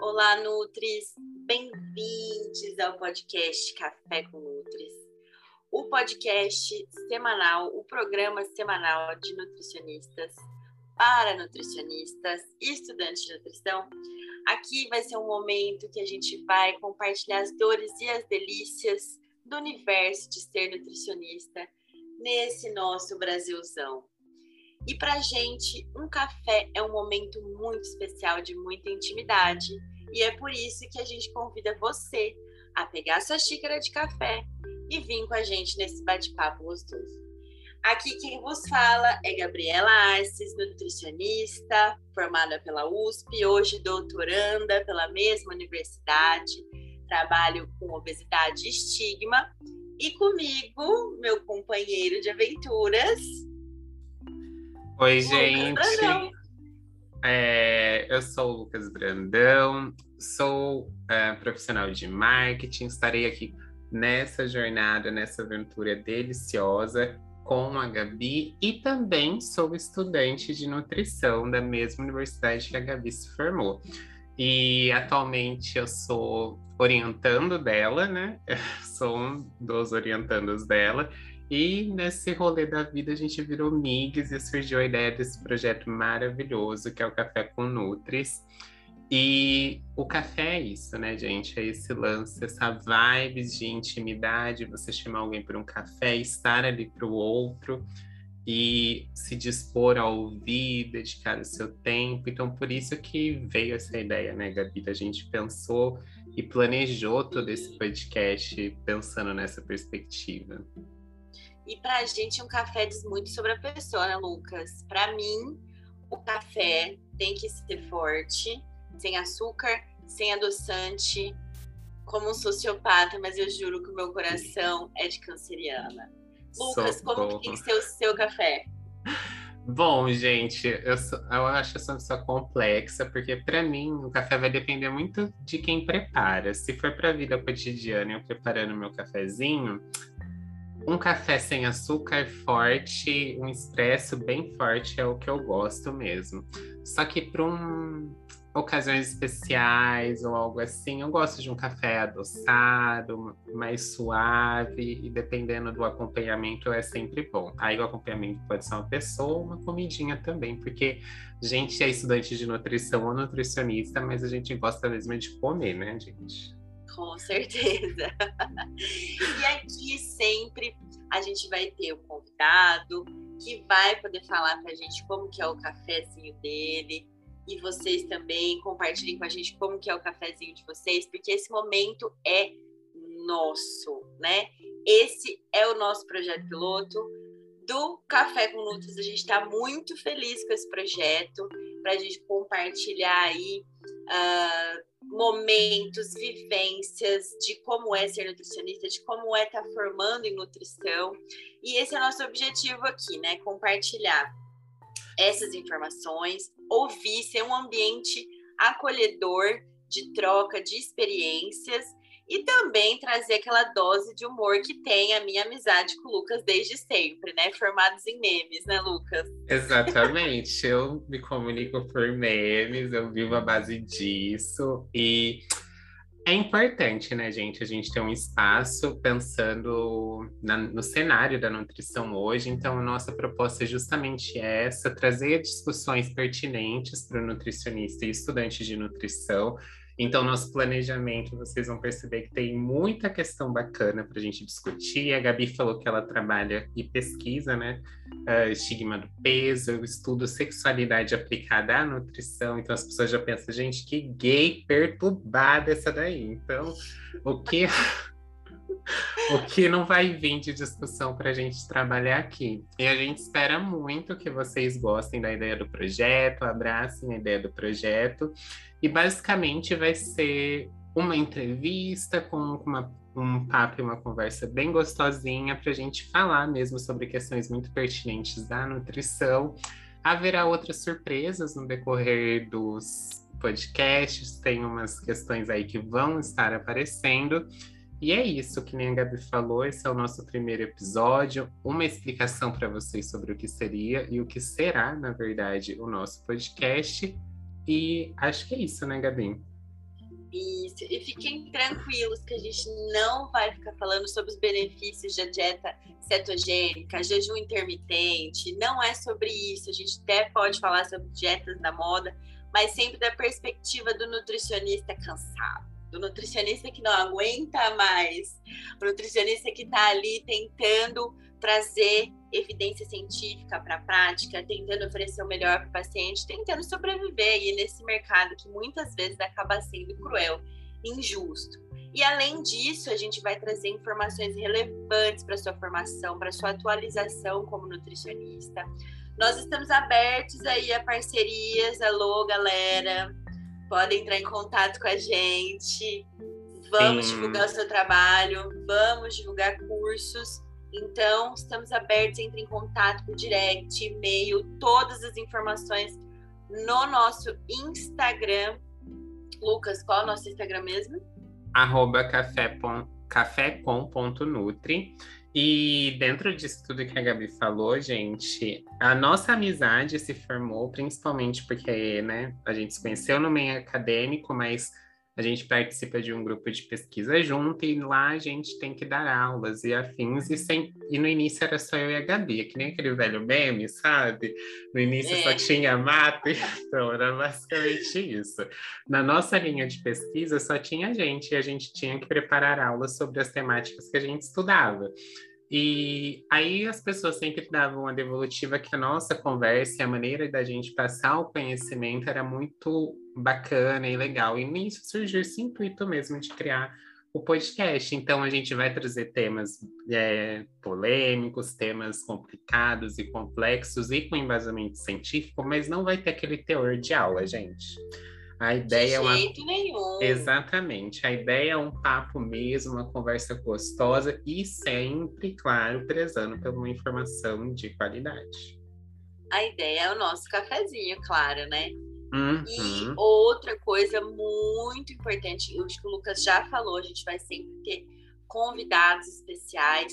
Olá, Nutris! Bem-vindos ao podcast Café com Nutris, o podcast semanal, o programa semanal de nutricionistas para nutricionistas e estudantes de nutrição. Aqui vai ser um momento que a gente vai compartilhar as dores e as delícias do universo de ser nutricionista nesse nosso Brasilzão. E para gente, um café é um momento muito especial de muita intimidade. E é por isso que a gente convida você a pegar sua xícara de café e vir com a gente nesse bate-papo gostoso. Aqui quem vos fala é Gabriela Arces, nutricionista, formada pela USP, hoje doutoranda pela mesma universidade, trabalho com obesidade e estigma, e comigo, meu companheiro de aventuras, Oi, gente. É, eu sou o Lucas Brandão, sou é, profissional de marketing, estarei aqui nessa jornada, nessa aventura deliciosa com a Gabi e também sou estudante de nutrição da mesma universidade que a Gabi se formou. E atualmente eu sou orientando dela, né? sou um dos orientandos dela e nesse rolê da vida a gente virou migs e surgiu a ideia desse projeto maravilhoso que é o Café com Nutris. E o café é isso, né, gente? É esse lance, essa vibes de intimidade, você chamar alguém para um café, estar ali para o outro e se dispor a ouvir, dedicar o seu tempo. Então, por isso que veio essa ideia, né, Gabi? A gente pensou e planejou todo esse podcast pensando nessa perspectiva. E para a gente, um café diz muito sobre a pessoa, né, Lucas? Para mim, o café tem que ser forte, sem açúcar, sem adoçante, como um sociopata, mas eu juro que o meu coração é de canceriana. Lucas, Socorro. como que tem que ser o seu café? Bom, gente, eu, eu acho essa pessoa complexa, porque para mim o café vai depender muito de quem prepara. Se for para a vida cotidiana, eu preparando meu cafezinho, um café sem açúcar forte, um expresso bem forte é o que eu gosto mesmo. Só que para um, ocasiões especiais ou algo assim, eu gosto de um café adoçado, mais suave e dependendo do acompanhamento é sempre bom. Aí o acompanhamento pode ser uma pessoa uma comidinha também, porque a gente é estudante de nutrição ou nutricionista, mas a gente gosta mesmo de comer, né, gente? Com certeza. e aqui sempre a gente vai ter o um convidado que vai poder falar para a gente como que é o cafezinho dele e vocês também compartilhem com a gente como que é o cafezinho de vocês, porque esse momento é nosso, né? Esse é o nosso projeto piloto do Café com Nutris. A gente está muito feliz com esse projeto para a gente compartilhar aí momentos, vivências de como é ser nutricionista, de como é estar tá formando em nutrição. E esse é o nosso objetivo aqui, né? Compartilhar essas informações, ouvir, ser um ambiente acolhedor de troca de experiências e também trazer aquela dose de humor que tem a minha amizade com o Lucas desde sempre, né? Formados em memes, né, Lucas? Exatamente. eu me comunico por memes, eu vivo a base disso e é importante, né, gente, a gente ter um espaço pensando na, no cenário da nutrição hoje. Então, a nossa proposta é justamente essa: trazer discussões pertinentes para o nutricionista e estudante de nutrição então, nosso planejamento, vocês vão perceber que tem muita questão bacana para a gente discutir. A Gabi falou que ela trabalha e pesquisa, né? Uh, estigma do peso, eu estudo sexualidade aplicada à nutrição. Então, as pessoas já pensam, gente, que gay perturbada essa daí. Então, o que. o que não vai vir de discussão para a gente trabalhar aqui. E a gente espera muito que vocês gostem da ideia do projeto, abracem a ideia do projeto. E basicamente vai ser uma entrevista com uma, um papo e uma conversa bem gostosinha para a gente falar mesmo sobre questões muito pertinentes da nutrição. Haverá outras surpresas no decorrer dos podcasts, tem umas questões aí que vão estar aparecendo. E é isso, que nem a Gabi falou, esse é o nosso primeiro episódio, uma explicação para vocês sobre o que seria e o que será, na verdade, o nosso podcast. E acho que é isso, né, Gabi? Isso, e fiquem tranquilos que a gente não vai ficar falando sobre os benefícios da dieta cetogênica, jejum intermitente, não é sobre isso. A gente até pode falar sobre dietas da moda, mas sempre da perspectiva do nutricionista cansado, do nutricionista que não aguenta mais, o nutricionista que está ali tentando trazer evidência científica para a prática, tentando oferecer o melhor para o paciente, tentando sobreviver nesse mercado que muitas vezes acaba sendo cruel, injusto. E além disso, a gente vai trazer informações relevantes para sua formação, para sua atualização como nutricionista. Nós estamos abertos aí a parcerias. Alô, galera. Podem entrar em contato com a gente. Vamos Sim. divulgar o seu trabalho, vamos divulgar cursos. Então, estamos abertos, entre em contato por direct, e-mail, todas as informações no nosso Instagram. Lucas, qual é o nosso Instagram mesmo? Arroba café, café.com.nutri. E dentro disso tudo que a Gabi falou, gente, a nossa amizade se formou principalmente porque, né, a gente se conheceu no meio acadêmico, mas a gente participa de um grupo de pesquisa junto e lá a gente tem que dar aulas e afins. E, sem, e no início era só eu e a Gabi, que nem aquele velho meme, sabe? No início é. só tinha mato, então era basicamente isso. Na nossa linha de pesquisa só tinha gente e a gente tinha que preparar aulas sobre as temáticas que a gente estudava. E aí as pessoas sempre davam a devolutiva que a nossa conversa e a maneira da gente passar o conhecimento era muito bacana e legal. E nisso surgiu esse intuito mesmo de criar o podcast. Então a gente vai trazer temas é, polêmicos, temas complicados e complexos e com embasamento científico, mas não vai ter aquele teor de aula, gente. A ideia de é uma. jeito nenhum. Exatamente. A ideia é um papo mesmo, uma conversa gostosa e sempre, claro, prezando por uma informação de qualidade. A ideia é o nosso cafezinho, claro, né? Uhum. E outra coisa muito importante, eu acho que o Lucas já falou, a gente vai sempre ter convidados especiais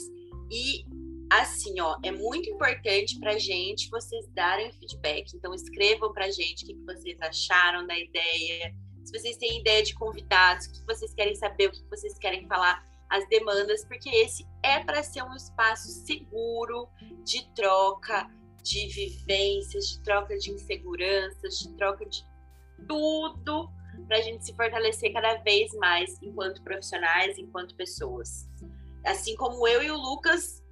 e assim, ó, é muito importante pra gente vocês darem feedback. Então, escrevam pra gente o que vocês acharam da ideia. Se vocês têm ideia de convidados, o que vocês querem saber, o que vocês querem falar, as demandas, porque esse é para ser um espaço seguro de troca, de vivências, de troca de inseguranças, de troca de tudo para a gente se fortalecer cada vez mais enquanto profissionais, enquanto pessoas. Assim como eu e o Lucas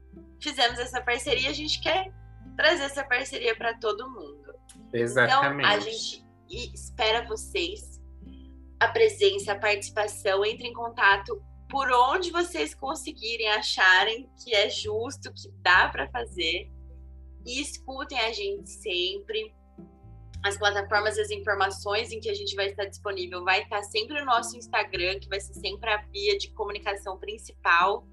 fizemos essa parceria, a gente quer trazer essa parceria para todo mundo. Exatamente. Então, a gente espera vocês, a presença, a participação, entre em contato por onde vocês conseguirem acharem que é justo, que dá para fazer. E escutem a gente sempre. As plataformas, as informações em que a gente vai estar disponível vai estar sempre no nosso Instagram, que vai ser sempre a via de comunicação principal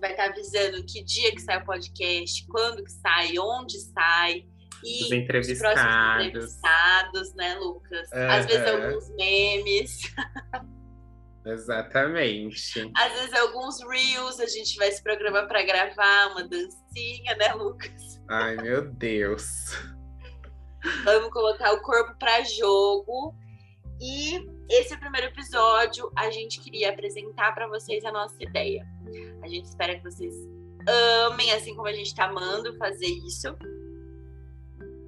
vai estar avisando que dia que sai o podcast, quando que sai, onde sai. E os entrevistados. Os entrevistados, né, Lucas? Uhum. Às vezes alguns memes. Exatamente. Às vezes alguns reels, a gente vai se programar para gravar uma dancinha, né, Lucas? Ai, meu Deus. Vamos colocar o corpo para jogo. E esse é o primeiro episódio. A gente queria apresentar para vocês a nossa ideia. A gente espera que vocês amem, assim como a gente está amando fazer isso.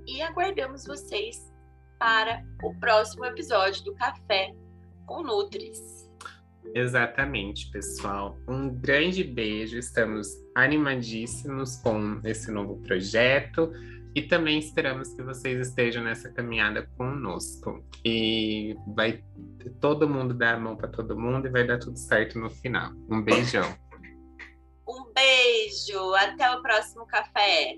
E aguardamos vocês para o próximo episódio do Café com Nutris. Exatamente, pessoal. Um grande beijo. Estamos animadíssimos com esse novo projeto e também esperamos que vocês estejam nessa caminhada conosco. E vai todo mundo dar a mão para todo mundo e vai dar tudo certo no final. Um beijão. Um beijo, até o próximo café.